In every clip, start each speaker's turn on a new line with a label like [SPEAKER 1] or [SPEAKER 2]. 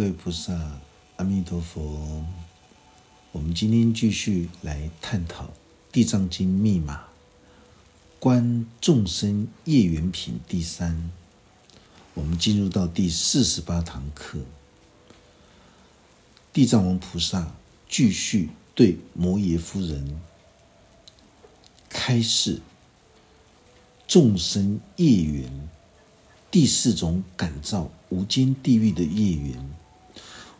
[SPEAKER 1] 各位菩萨，阿弥陀佛。我们今天继续来探讨《地藏经》密码，观众生业缘品第三。我们进入到第四十八堂课，地藏王菩萨继续对摩耶夫人开示众生业缘第四种感召无间地狱的业缘。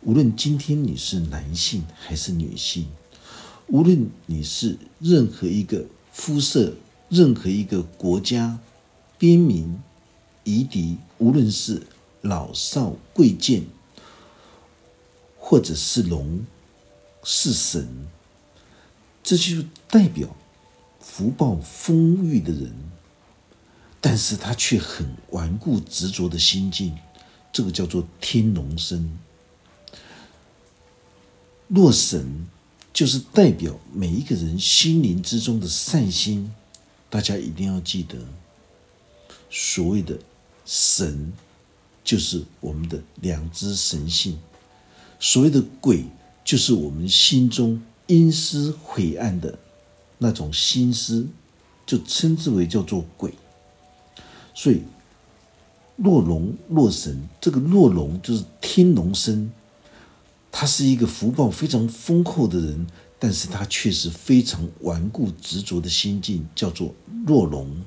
[SPEAKER 1] 无论今天你是男性还是女性，无论你是任何一个肤色、任何一个国家、边民、夷狄，无论是老少贵贱，或者是龙是神，这就代表福报丰裕的人，但是他却很顽固执着的心境，这个叫做天龙身。若神就是代表每一个人心灵之中的善心，大家一定要记得，所谓的神就是我们的两只神性；所谓的鬼，就是我们心中阴湿晦暗的那种心思，就称之为叫做鬼。所以，若龙若神，这个若龙就是天龙身。他是一个福报非常丰厚的人，但是他却是非常顽固执着的心境，叫做若龙。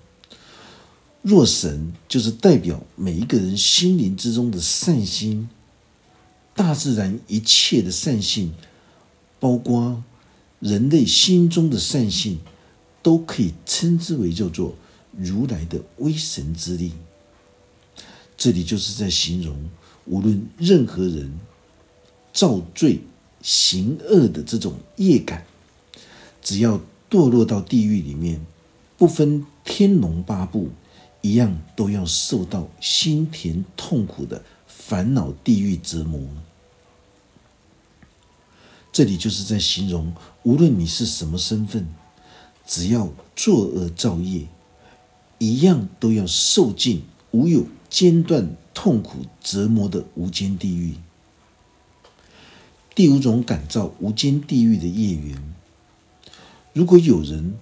[SPEAKER 1] 若神就是代表每一个人心灵之中的善心，大自然一切的善性，包括人类心中的善性，都可以称之为叫做如来的威神之力。这里就是在形容，无论任何人。造罪行恶的这种业感，只要堕落到地狱里面，不分天龙八部，一样都要受到心田痛苦的烦恼地狱折磨。这里就是在形容，无论你是什么身份，只要作恶造业，一样都要受尽无有间断痛苦折磨的无间地狱。第五种感召无间地狱的业缘，如果有人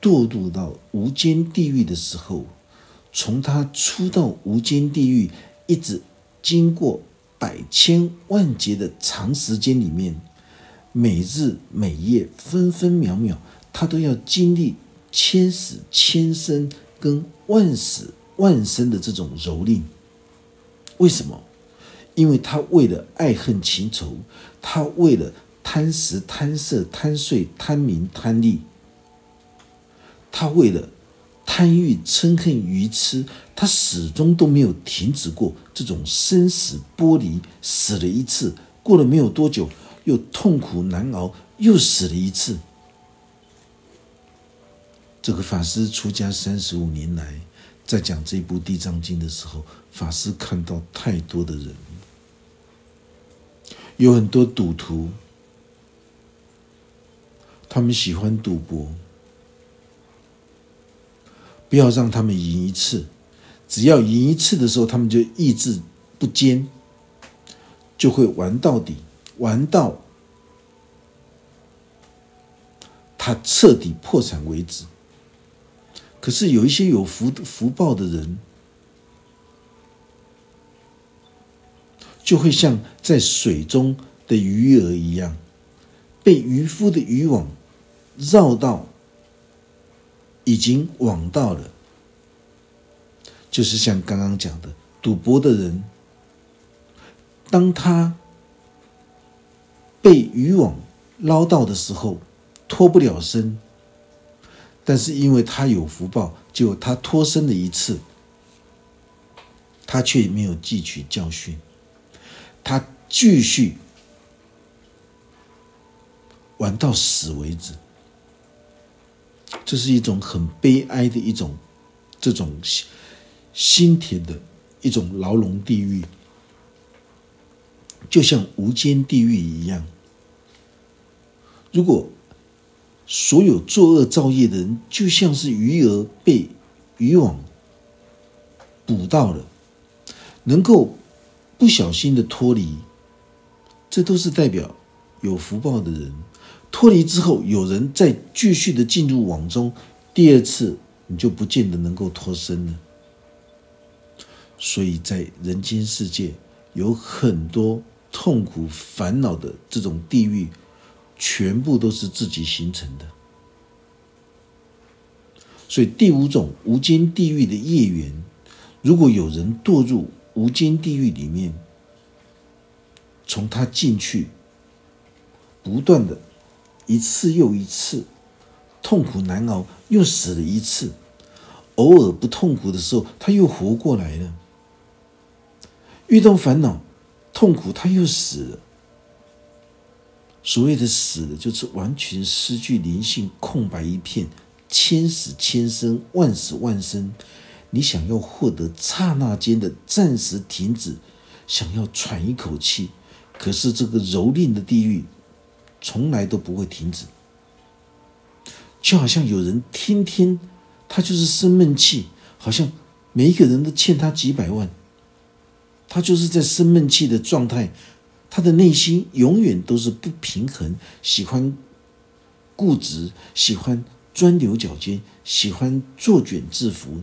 [SPEAKER 1] 堕入到无间地狱的时候，从他出到无间地狱，一直经过百千万劫的长时间里面，每日每夜分分秒秒，他都要经历千死千生跟万死万生的这种蹂躏。为什么？因为他为了爱恨情仇，他为了贪食贪色贪睡贪名贪利，他为了贪欲嗔恨愚痴，他始终都没有停止过这种生死剥离。死了一次，过了没有多久，又痛苦难熬，又死了一次。这个法师出家三十五年来，在讲这部《地藏经》的时候，法师看到太多的人。有很多赌徒，他们喜欢赌博。不要让他们赢一次，只要赢一次的时候，他们就意志不坚，就会玩到底，玩到他彻底破产为止。可是有一些有福福报的人。就会像在水中的鱼儿一样，被渔夫的渔网绕到，已经网到了。就是像刚刚讲的，赌博的人，当他被渔网捞到的时候，脱不了身。但是因为他有福报，就他脱身了一次，他却没有汲取教训。他继续玩到死为止，这是一种很悲哀的一种这种心田的一种牢笼地狱，就像无间地狱一样。如果所有作恶造业的人，就像是鱼儿被渔网捕到了，能够。不小心的脱离，这都是代表有福报的人。脱离之后，有人再继续的进入网中，第二次你就不见得能够脱身了。所以在人间世界，有很多痛苦烦恼的这种地狱，全部都是自己形成的。所以第五种无间地狱的业缘，如果有人堕入无间地狱里面，从他进去，不断的。一次又一次，痛苦难熬，又死了一次。偶尔不痛苦的时候，他又活过来了。遇到烦恼、痛苦，他又死了。所谓的死了，就是完全失去灵性，空白一片，千死千生，万死万生。你想要获得刹那间的暂时停止，想要喘一口气，可是这个蹂躏的地狱。从来都不会停止，就好像有人天天他就是生闷气，好像每一个人都欠他几百万，他就是在生闷气的状态，他的内心永远都是不平衡，喜欢固执，喜欢钻牛角尖，喜欢作茧自缚，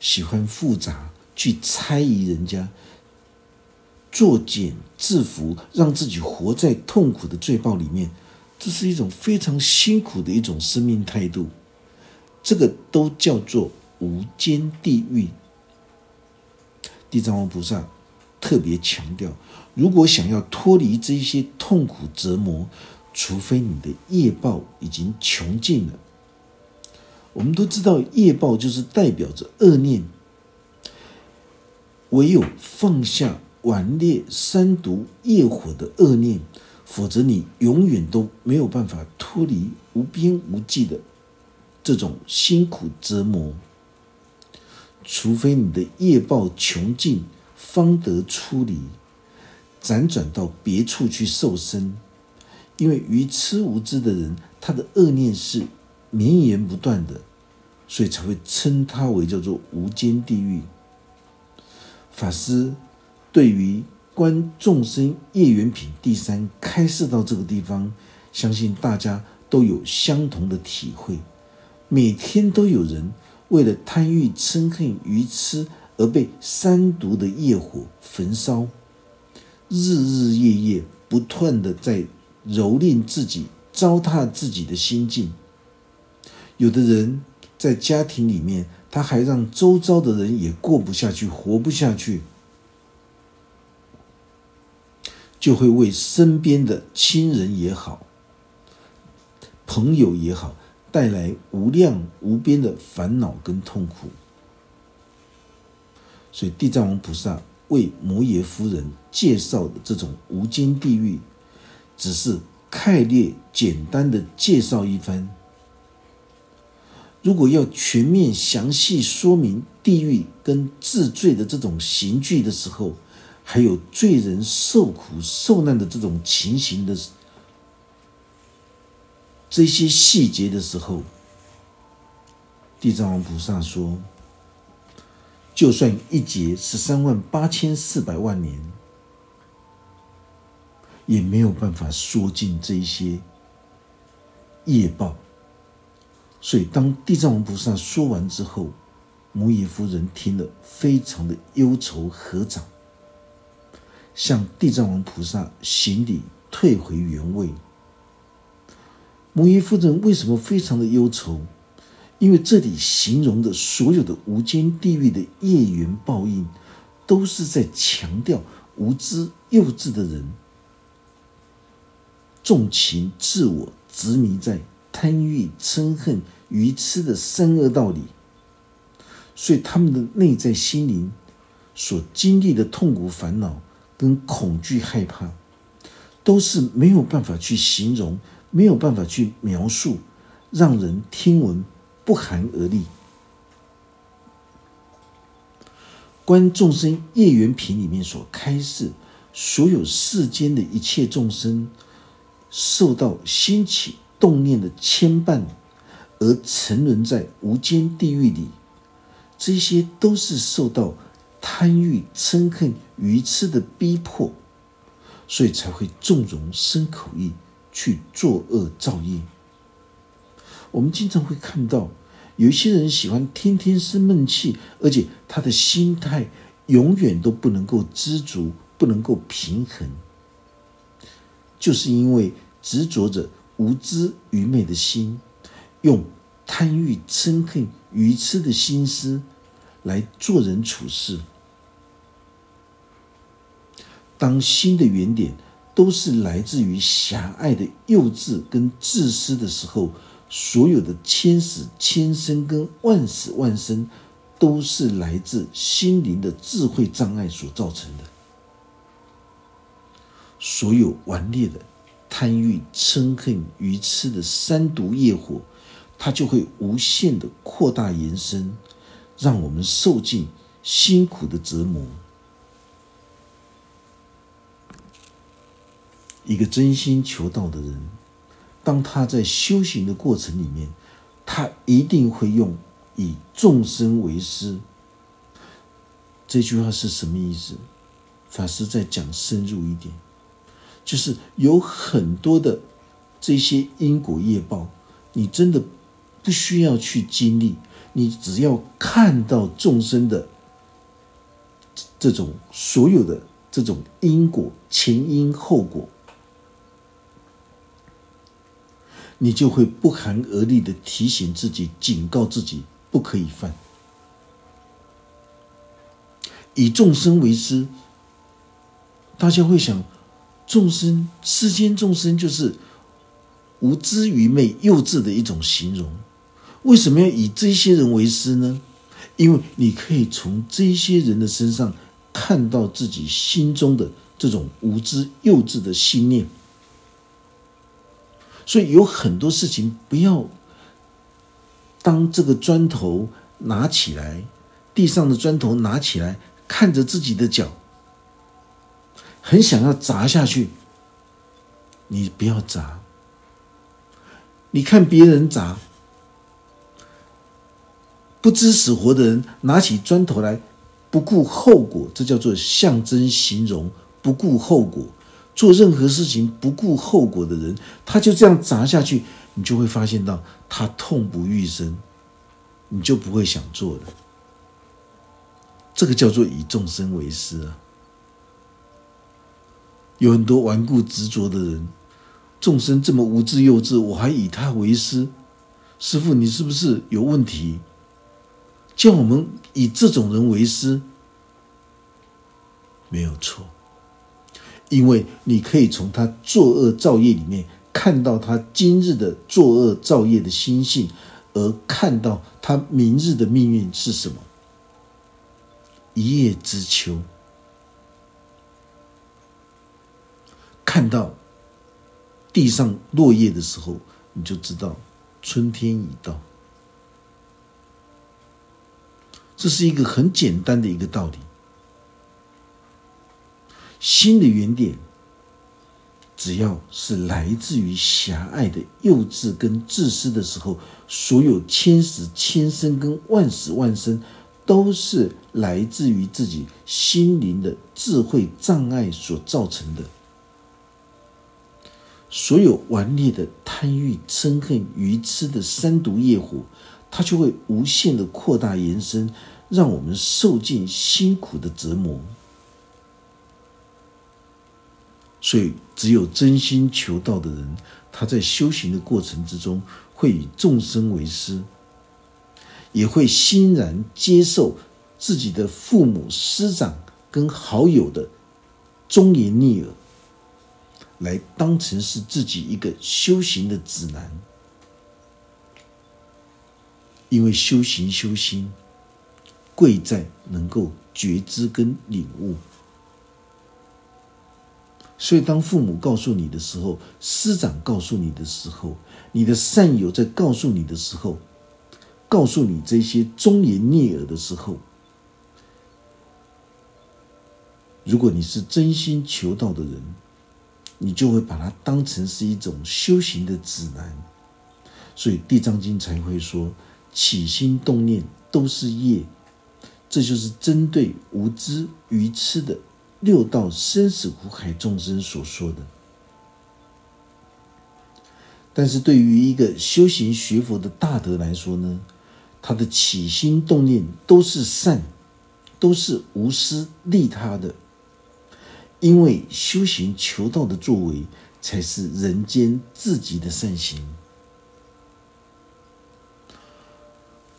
[SPEAKER 1] 喜欢复杂去猜疑人家。作茧自缚，让自己活在痛苦的罪报里面，这是一种非常辛苦的一种生命态度。这个都叫做无间地狱。地藏王菩萨特别强调，如果想要脱离这些痛苦折磨，除非你的业报已经穷尽了。我们都知道，业报就是代表着恶念，唯有放下。顽劣三毒业火的恶念，否则你永远都没有办法脱离无边无际的这种辛苦折磨。除非你的业报穷尽，方得出离，辗转到别处去受生。因为愚痴无知的人，他的恶念是绵延不断的，所以才会称它为叫做无间地狱。法师。对于观众生业缘品第三开示到这个地方，相信大家都有相同的体会。每天都有人为了贪欲、嗔恨、愚痴而被三毒的业火焚烧，日日夜夜不断的在蹂躏自己、糟蹋自己的心境。有的人在家庭里面，他还让周遭的人也过不下去、活不下去。就会为身边的亲人也好、朋友也好，带来无量无边的烦恼跟痛苦。所以地藏王菩萨为摩耶夫人介绍的这种无间地狱，只是概略简单的介绍一番。如果要全面详细说明地狱跟治罪的这种刑具的时候，还有罪人受苦受难的这种情形的这些细节的时候，地藏王菩萨说：“就算一劫十三万八千四百万年，也没有办法说尽这些业报。”所以，当地藏王菩萨说完之后，摩耶夫人听了，非常的忧愁合掌。向地藏王菩萨行礼，退回原位。摩耶夫人为什么非常的忧愁？因为这里形容的所有的无间地狱的业缘报应，都是在强调无知幼稚的人重情自我，执迷在贪欲、嗔恨、愚痴的三恶道理，所以他们的内在心灵所经历的痛苦烦恼。跟恐惧、害怕，都是没有办法去形容，没有办法去描述，让人听闻不寒而栗。观众生业缘品里面所开示，所有世间的一切众生，受到兴起动念的牵绊，而沉沦在无间地狱里，这些都是受到。贪欲、嗔恨、愚痴的逼迫，所以才会纵容生口意去作恶造业。我们经常会看到，有一些人喜欢天天生闷气，而且他的心态永远都不能够知足，不能够平衡，就是因为执着着无知愚昧的心，用贪欲嗔恨愚痴的心思来做人处事。当心的原点都是来自于狭隘的幼稚跟自私的时候。所有的千死千生跟万死万生，都是来自心灵的智慧障碍所造成的。所有顽劣的贪欲、嗔恨、愚痴的三毒业火，它就会无限的扩大延伸，让我们受尽辛苦的折磨。一个真心求道的人。当他在修行的过程里面，他一定会用以众生为师。这句话是什么意思？法师再讲深入一点，就是有很多的这些因果业报，你真的不需要去经历，你只要看到众生的这种所有的这种因果前因后果。你就会不寒而栗的提醒自己、警告自己，不可以犯。以众生为师，大家会想，众生世间众生就是无知愚昧、幼稚的一种形容。为什么要以这些人为师呢？因为你可以从这些人的身上看到自己心中的这种无知、幼稚的信念。所以有很多事情不要当这个砖头拿起来，地上的砖头拿起来，看着自己的脚，很想要砸下去，你不要砸。你看别人砸，不知死活的人拿起砖头来，不顾后果，这叫做象征形容，不顾后果。做任何事情不顾后果的人，他就这样砸下去，你就会发现到他痛不欲生，你就不会想做了。这个叫做以众生为师啊。有很多顽固执着的人，众生这么无知幼稚，我还以他为师，师傅你是不是有问题？叫我们以这种人为师，没有错。因为你可以从他作恶造业里面看到他今日的作恶造业的心性，而看到他明日的命运是什么。一叶知秋，看到地上落叶的时候，你就知道春天已到。这是一个很简单的一个道理。新的原点，只要是来自于狭隘的幼稚跟自私的时候，所有千死千生跟万死万生，都是来自于自己心灵的智慧障碍所造成的。所有顽劣的贪欲、嗔恨、愚痴的三毒业火，它就会无限的扩大延伸，让我们受尽辛苦的折磨。所以，只有真心求道的人，他在修行的过程之中，会以众生为师，也会欣然接受自己的父母师长跟好友的忠言逆耳，来当成是自己一个修行的指南。因为修行修心，贵在能够觉知跟领悟。所以，当父母告诉你的时候，师长告诉你的时候，你的善友在告诉你的时候，告诉你这些忠言逆耳的时候，如果你是真心求道的人，你就会把它当成是一种修行的指南。所以，《地藏经》才会说：“起心动念都是业。”这就是针对无知愚痴的六道生死苦海众生所说的。但是对于一个修行学佛的大德来说呢，他的起心动念都是善，都是无私利他的，因为修行求道的作为才是人间至极的善行。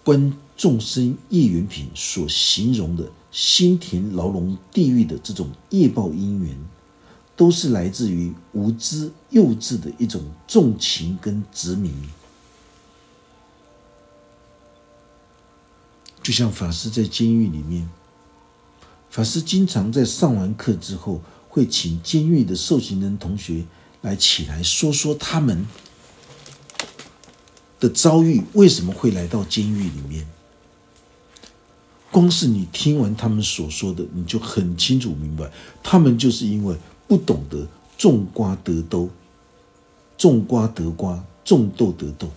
[SPEAKER 1] 观众生业缘品所形容的心田牢笼地狱的这种业报因缘。都是来自于无知幼稚的一种重情跟执迷，就像法师在监狱里面，法师经常在上完课之后，会请监狱的受刑人同学来起来说说他们的遭遇，为什么会来到监狱里面。光是你听完他们所说的，你就很清楚明白，他们就是因为。不懂得种瓜得豆，种瓜得瓜，种豆得豆。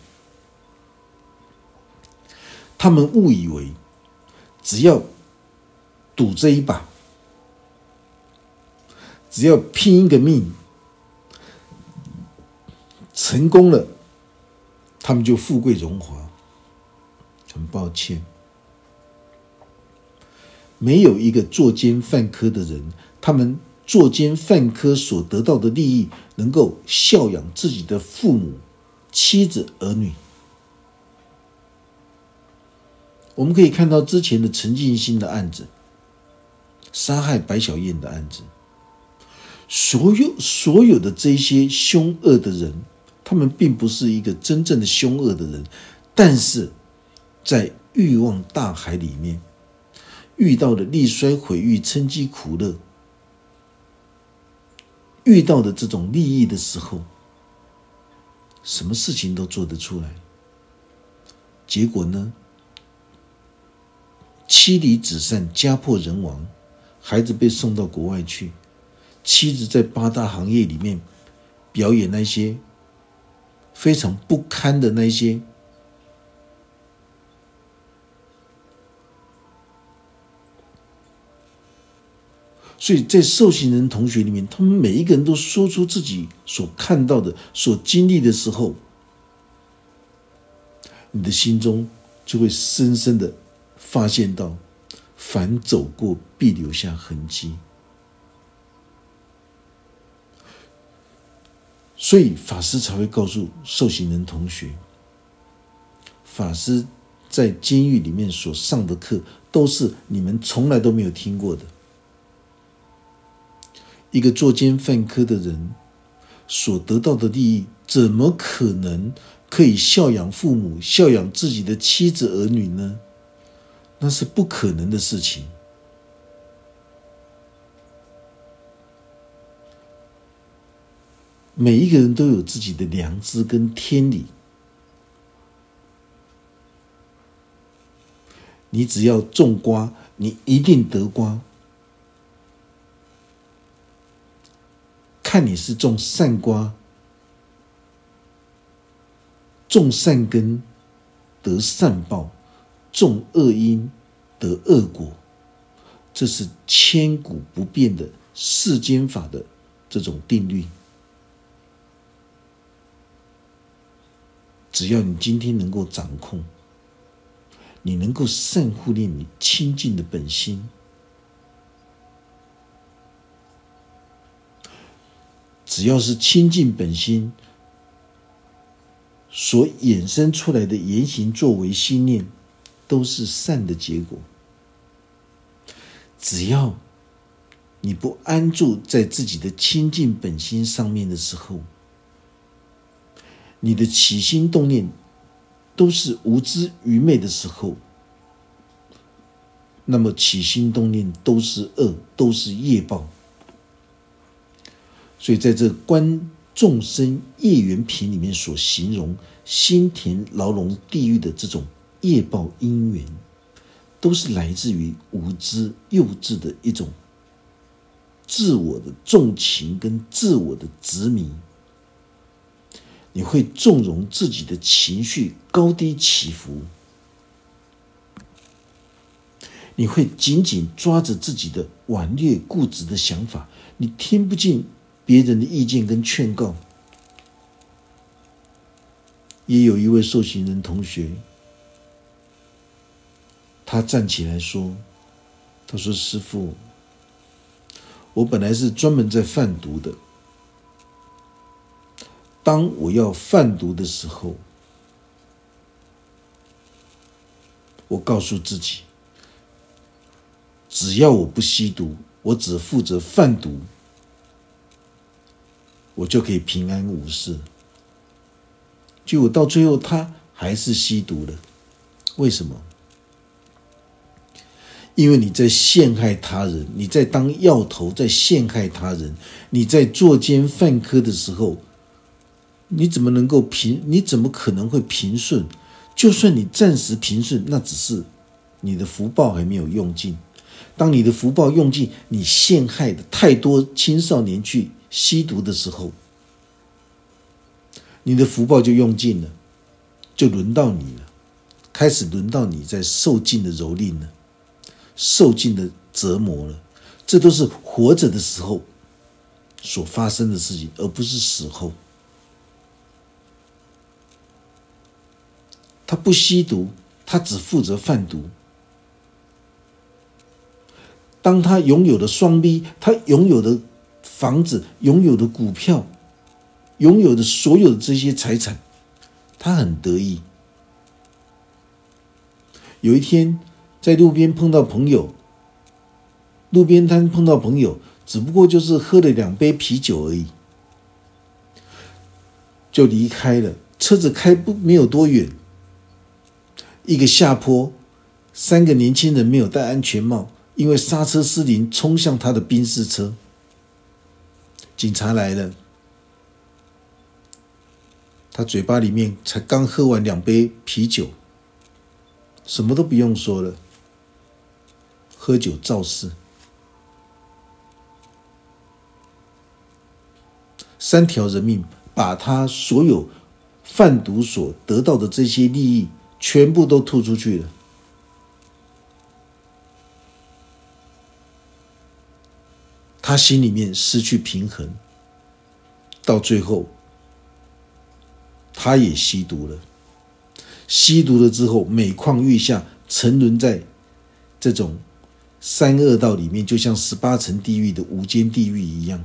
[SPEAKER 1] 他们误以为只要赌这一把，只要拼一个命，成功了，他们就富贵荣华。很抱歉，没有一个作奸犯科的人，他们。作奸犯科所得到的利益，能够孝养自己的父母、妻子、儿女。我们可以看到之前的陈静心的案子，杀害白小燕的案子，所有所有的这些凶恶的人，他们并不是一个真正的凶恶的人，但是在欲望大海里面遇到了力衰毁誉、称讥苦乐。遇到的这种利益的时候，什么事情都做得出来。结果呢，妻离子散，家破人亡，孩子被送到国外去，妻子在八大行业里面表演那些非常不堪的那些。所以在受刑人同学里面，他们每一个人都说出自己所看到的、所经历的时候，你的心中就会深深的发现到，凡走过必留下痕迹。所以法师才会告诉受刑人同学，法师在监狱里面所上的课，都是你们从来都没有听过的。一个作奸犯科的人所得到的利益，怎么可能可以孝养父母、孝养自己的妻子儿女呢？那是不可能的事情。每一个人都有自己的良知跟天理，你只要种瓜，你一定得瓜。看你是种善瓜，种善根得善报，种恶因得恶果，这是千古不变的世间法的这种定律。只要你今天能够掌控，你能够善护念你清净的本心。只要是清净本心所衍生出来的言行作为心念，都是善的结果。只要你不安住在自己的清净本心上面的时候，你的起心动念都是无知愚昧的时候，那么起心动念都是恶，都是业报。所以，在这观众生业缘品里面所形容心田牢笼地狱的这种业报因缘，都是来自于无知幼稚的一种自我的重情跟自我的执迷。你会纵容自己的情绪高低起伏，你会紧紧抓着自己的顽劣固执的想法，你听不进别人的意见跟劝告。也有一位受刑人同学，他站起来说：“他说师傅，我本来是专门在贩毒的。当我要贩毒的时候，我告诉自己，只要我不吸毒，我只负责贩毒，我就可以平安无事。”结果到最后，他还是吸毒了。为什么？因为你在陷害他人，你在当药头，在陷害他人，你在作奸犯科的时候，你怎么能够平？你怎么可能会平顺？就算你暂时平顺，那只是你的福报还没有用尽。当你的福报用尽，你陷害的太多青少年去吸毒的时候。你的福报就用尽了，就轮到你了，开始轮到你在受尽的蹂躏了，受尽的折磨了。这都是活着的时候所发生的事情，而不是死后。他不吸毒，他只负责贩毒。当他拥有的双臂，他拥有的房子，拥有的股票。拥有的所有的这些财产，他很得意。有一天，在路边碰到朋友，路边摊碰到朋友，只不过就是喝了两杯啤酒而已，就离开了。车子开不没有多远，一个下坡，三个年轻人没有戴安全帽，因为刹车失灵，冲向他的宾士车。警察来了。他嘴巴里面才刚喝完两杯啤酒，什么都不用说了，喝酒肇事，三条人命把他所有贩毒所得到的这些利益全部都吐出去了，他心里面失去平衡，到最后。他也吸毒了，吸毒了之后每况愈下，沉沦在这种三恶道里面，就像十八层地狱的无间地狱一样。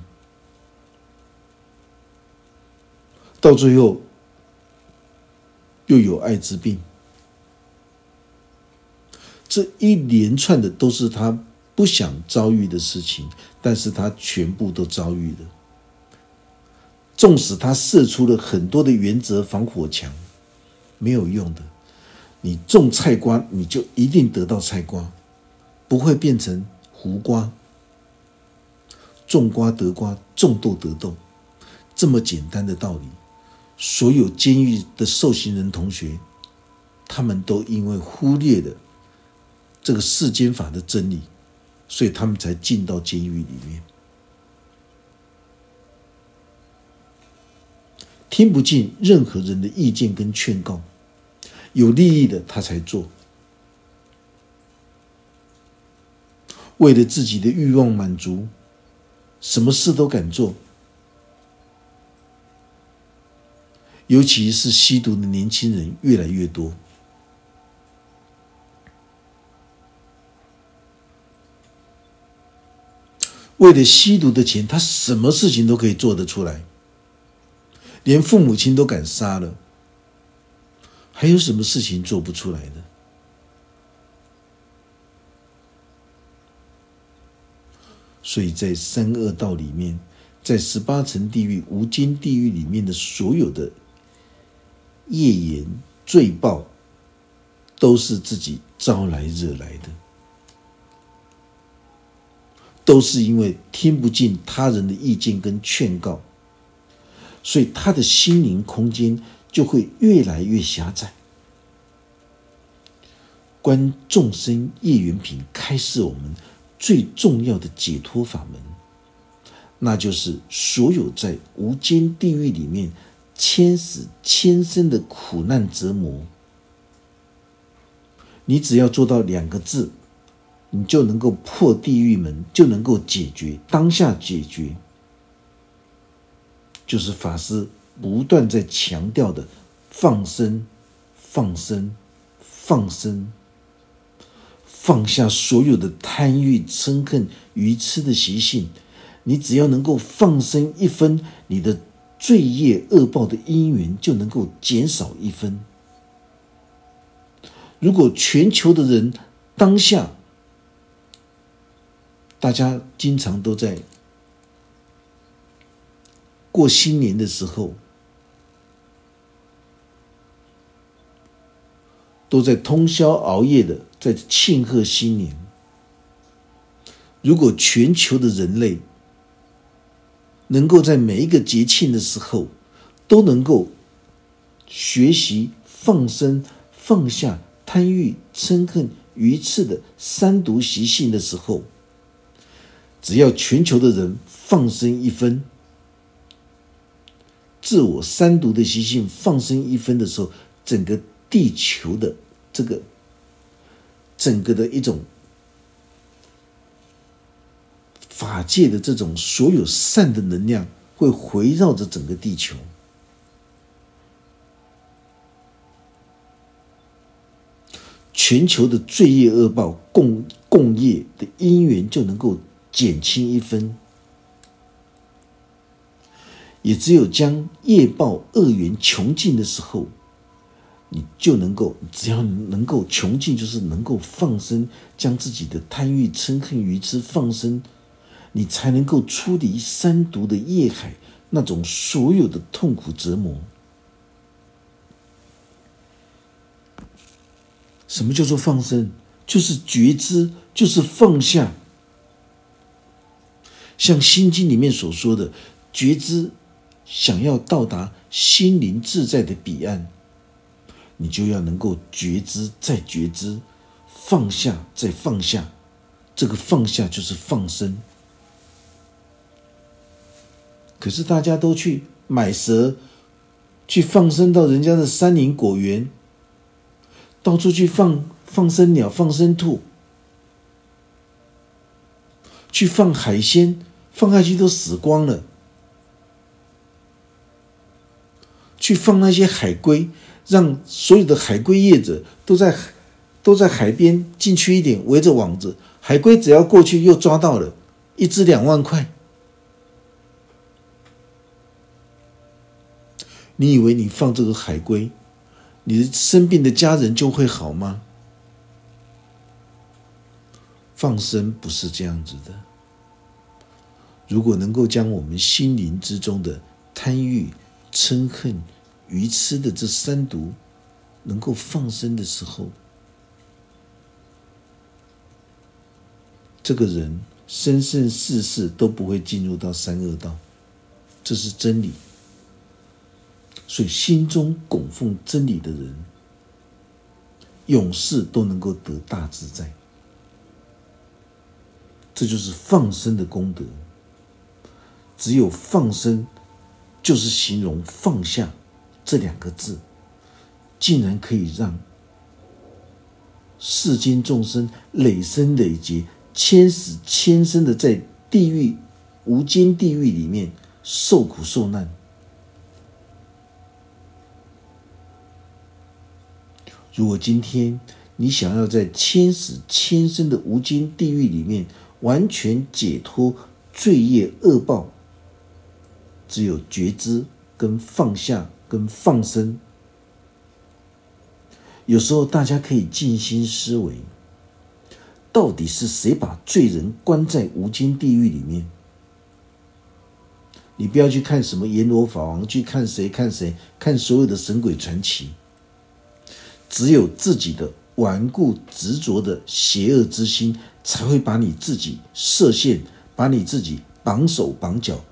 [SPEAKER 1] 到最后又有艾滋病，这一连串的都是他不想遭遇的事情，但是他全部都遭遇了。纵使他设出了很多的原则防火墙，没有用的。你种菜瓜，你就一定得到菜瓜，不会变成胡瓜。种瓜得瓜，种豆得豆，这么简单的道理。所有监狱的受刑人同学，他们都因为忽略了这个世间法的真理，所以他们才进到监狱里面。听不进任何人的意见跟劝告，有利益的他才做，为了自己的欲望满足，什么事都敢做。尤其是吸毒的年轻人越来越多，为了吸毒的钱，他什么事情都可以做得出来。连父母亲都敢杀了，还有什么事情做不出来的？所以在三恶道里面，在十八层地狱、无间地狱里面的所有的业言罪报，都是自己招来惹来的，都是因为听不进他人的意见跟劝告。所以他的心灵空间就会越来越狭窄。观众生业缘品开示我们最重要的解脱法门，那就是所有在无间地狱里面千死千生的苦难折磨，你只要做到两个字：你就能够破地狱门，就能够解决当下解决，就是法师不断在强调的放生、放生、放生，放下所有的贪欲、嗔恨、愚痴的习性。你只要能够放生一分，你的罪业恶报的因缘就能够减少一分。如果全球的人当下，大家经常都在过新年的时候，都在通宵熬夜的在庆贺新年。如果全球的人类能够在每一个节庆的时候，都能够学习放生、放下贪欲、嗔恨、愚痴的三毒习性的时候，只要全球的人放生一分，自我三毒的习性放生一分的时候，整个地球的这个整个的一种法界的这种所有善的能量，会围绕着整个地球，全球的罪业恶报共共业的因缘就能够。减轻一分，也只有将业报恶缘穷尽的时候，你就能够，只要能够穷尽，就是能够放生，将自己的贪欲、嗔恨、愚痴放生，你才能够出离三毒的业海，那种所有的痛苦折磨。什么叫做放生？就是觉知，就是放下。像《心经》里面所说的，觉知想要到达心灵自在的彼岸，你就要能够觉知再觉知，放下再放下。这个放下就是放生。可是大家都去买蛇，去放生到人家的山林果园，到处去放放生鸟、放生兔，去放海鲜。放下去都死光了，去放那些海龟，让所有的海龟业者都在都在海边进去一点，围着网子，海龟只要过去又抓到了，一只两万块。你以为你放这个海龟，你的生病的家人就会好吗？放生不是这样子的。如果能够将我们心灵之中的贪欲、嗔恨、愚痴的这三毒能够放生的时候，这个人生生世世都不会进入到三恶道，这是真理。所以心中供奉真理的人，永世都能够得大自在。这就是放生的功德。只有放生，就是形容放下这两个字，竟然可以让世间众生累生累劫、千死千生的在地狱无间地狱里面受苦受难。如果今天你想要在千死千生的无间地狱里面完全解脱罪业恶报，只有觉知、跟放下、跟放生。有时候大家可以静心思维：到底是谁把罪人关在无间地狱里面？你不要去看什么阎罗法王，去看谁看谁，看所有的神鬼传奇。只有自己的顽固执着的邪恶之心，才会把你自己设限，把你自己绑手绑脚。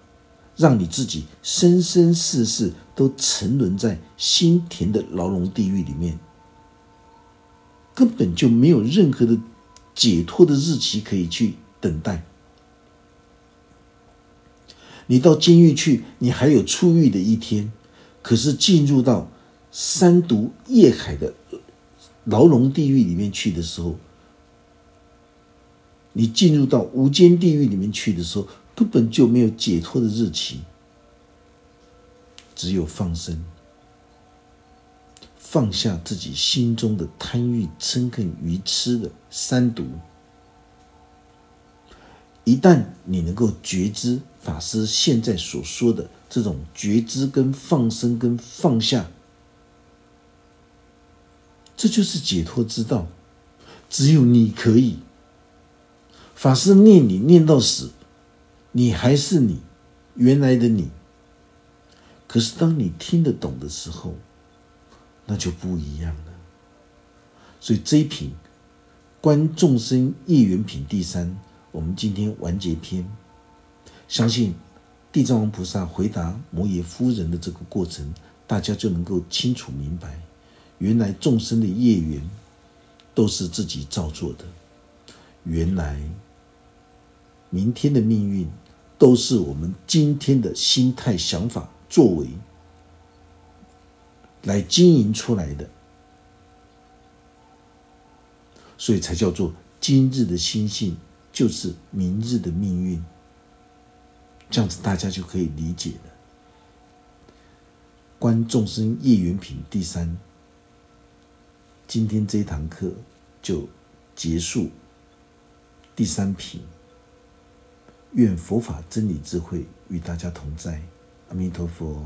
[SPEAKER 1] 让你自己生生世世都沉沦在心田的牢笼地狱里面，根本就没有任何的解脱的日期可以去等待。你到监狱去，你还有出狱的一天；可是进入到三毒业海的牢笼地狱里面去的时候，你进入到无间地狱里面去的时候，根本就没有解脱的日期，只有放生，放下自己心中的贪欲、嗔恨、愚痴的三毒。一旦你能够觉知法师现在所说的这种觉知、跟放生、跟放下，这就是解脱之道。只有你可以。法师念你念到死，你还是你原来的你。可是当你听得懂的时候，那就不一样了。所以这一品观众生业缘品第三。我们今天完结篇，相信地藏王菩萨回答摩耶夫人的这个过程，大家就能够清楚明白，原来众生的业缘都是自己造作的，原来明天的命运都是我们今天的心态、想法、作为来经营出来的，所以才叫做今日的心性。就是明日的命运，这样子大家就可以理解了。观众生业缘品第三，今天这一堂课就结束。第三品，愿佛法真理智慧与大家同在，阿弥陀佛。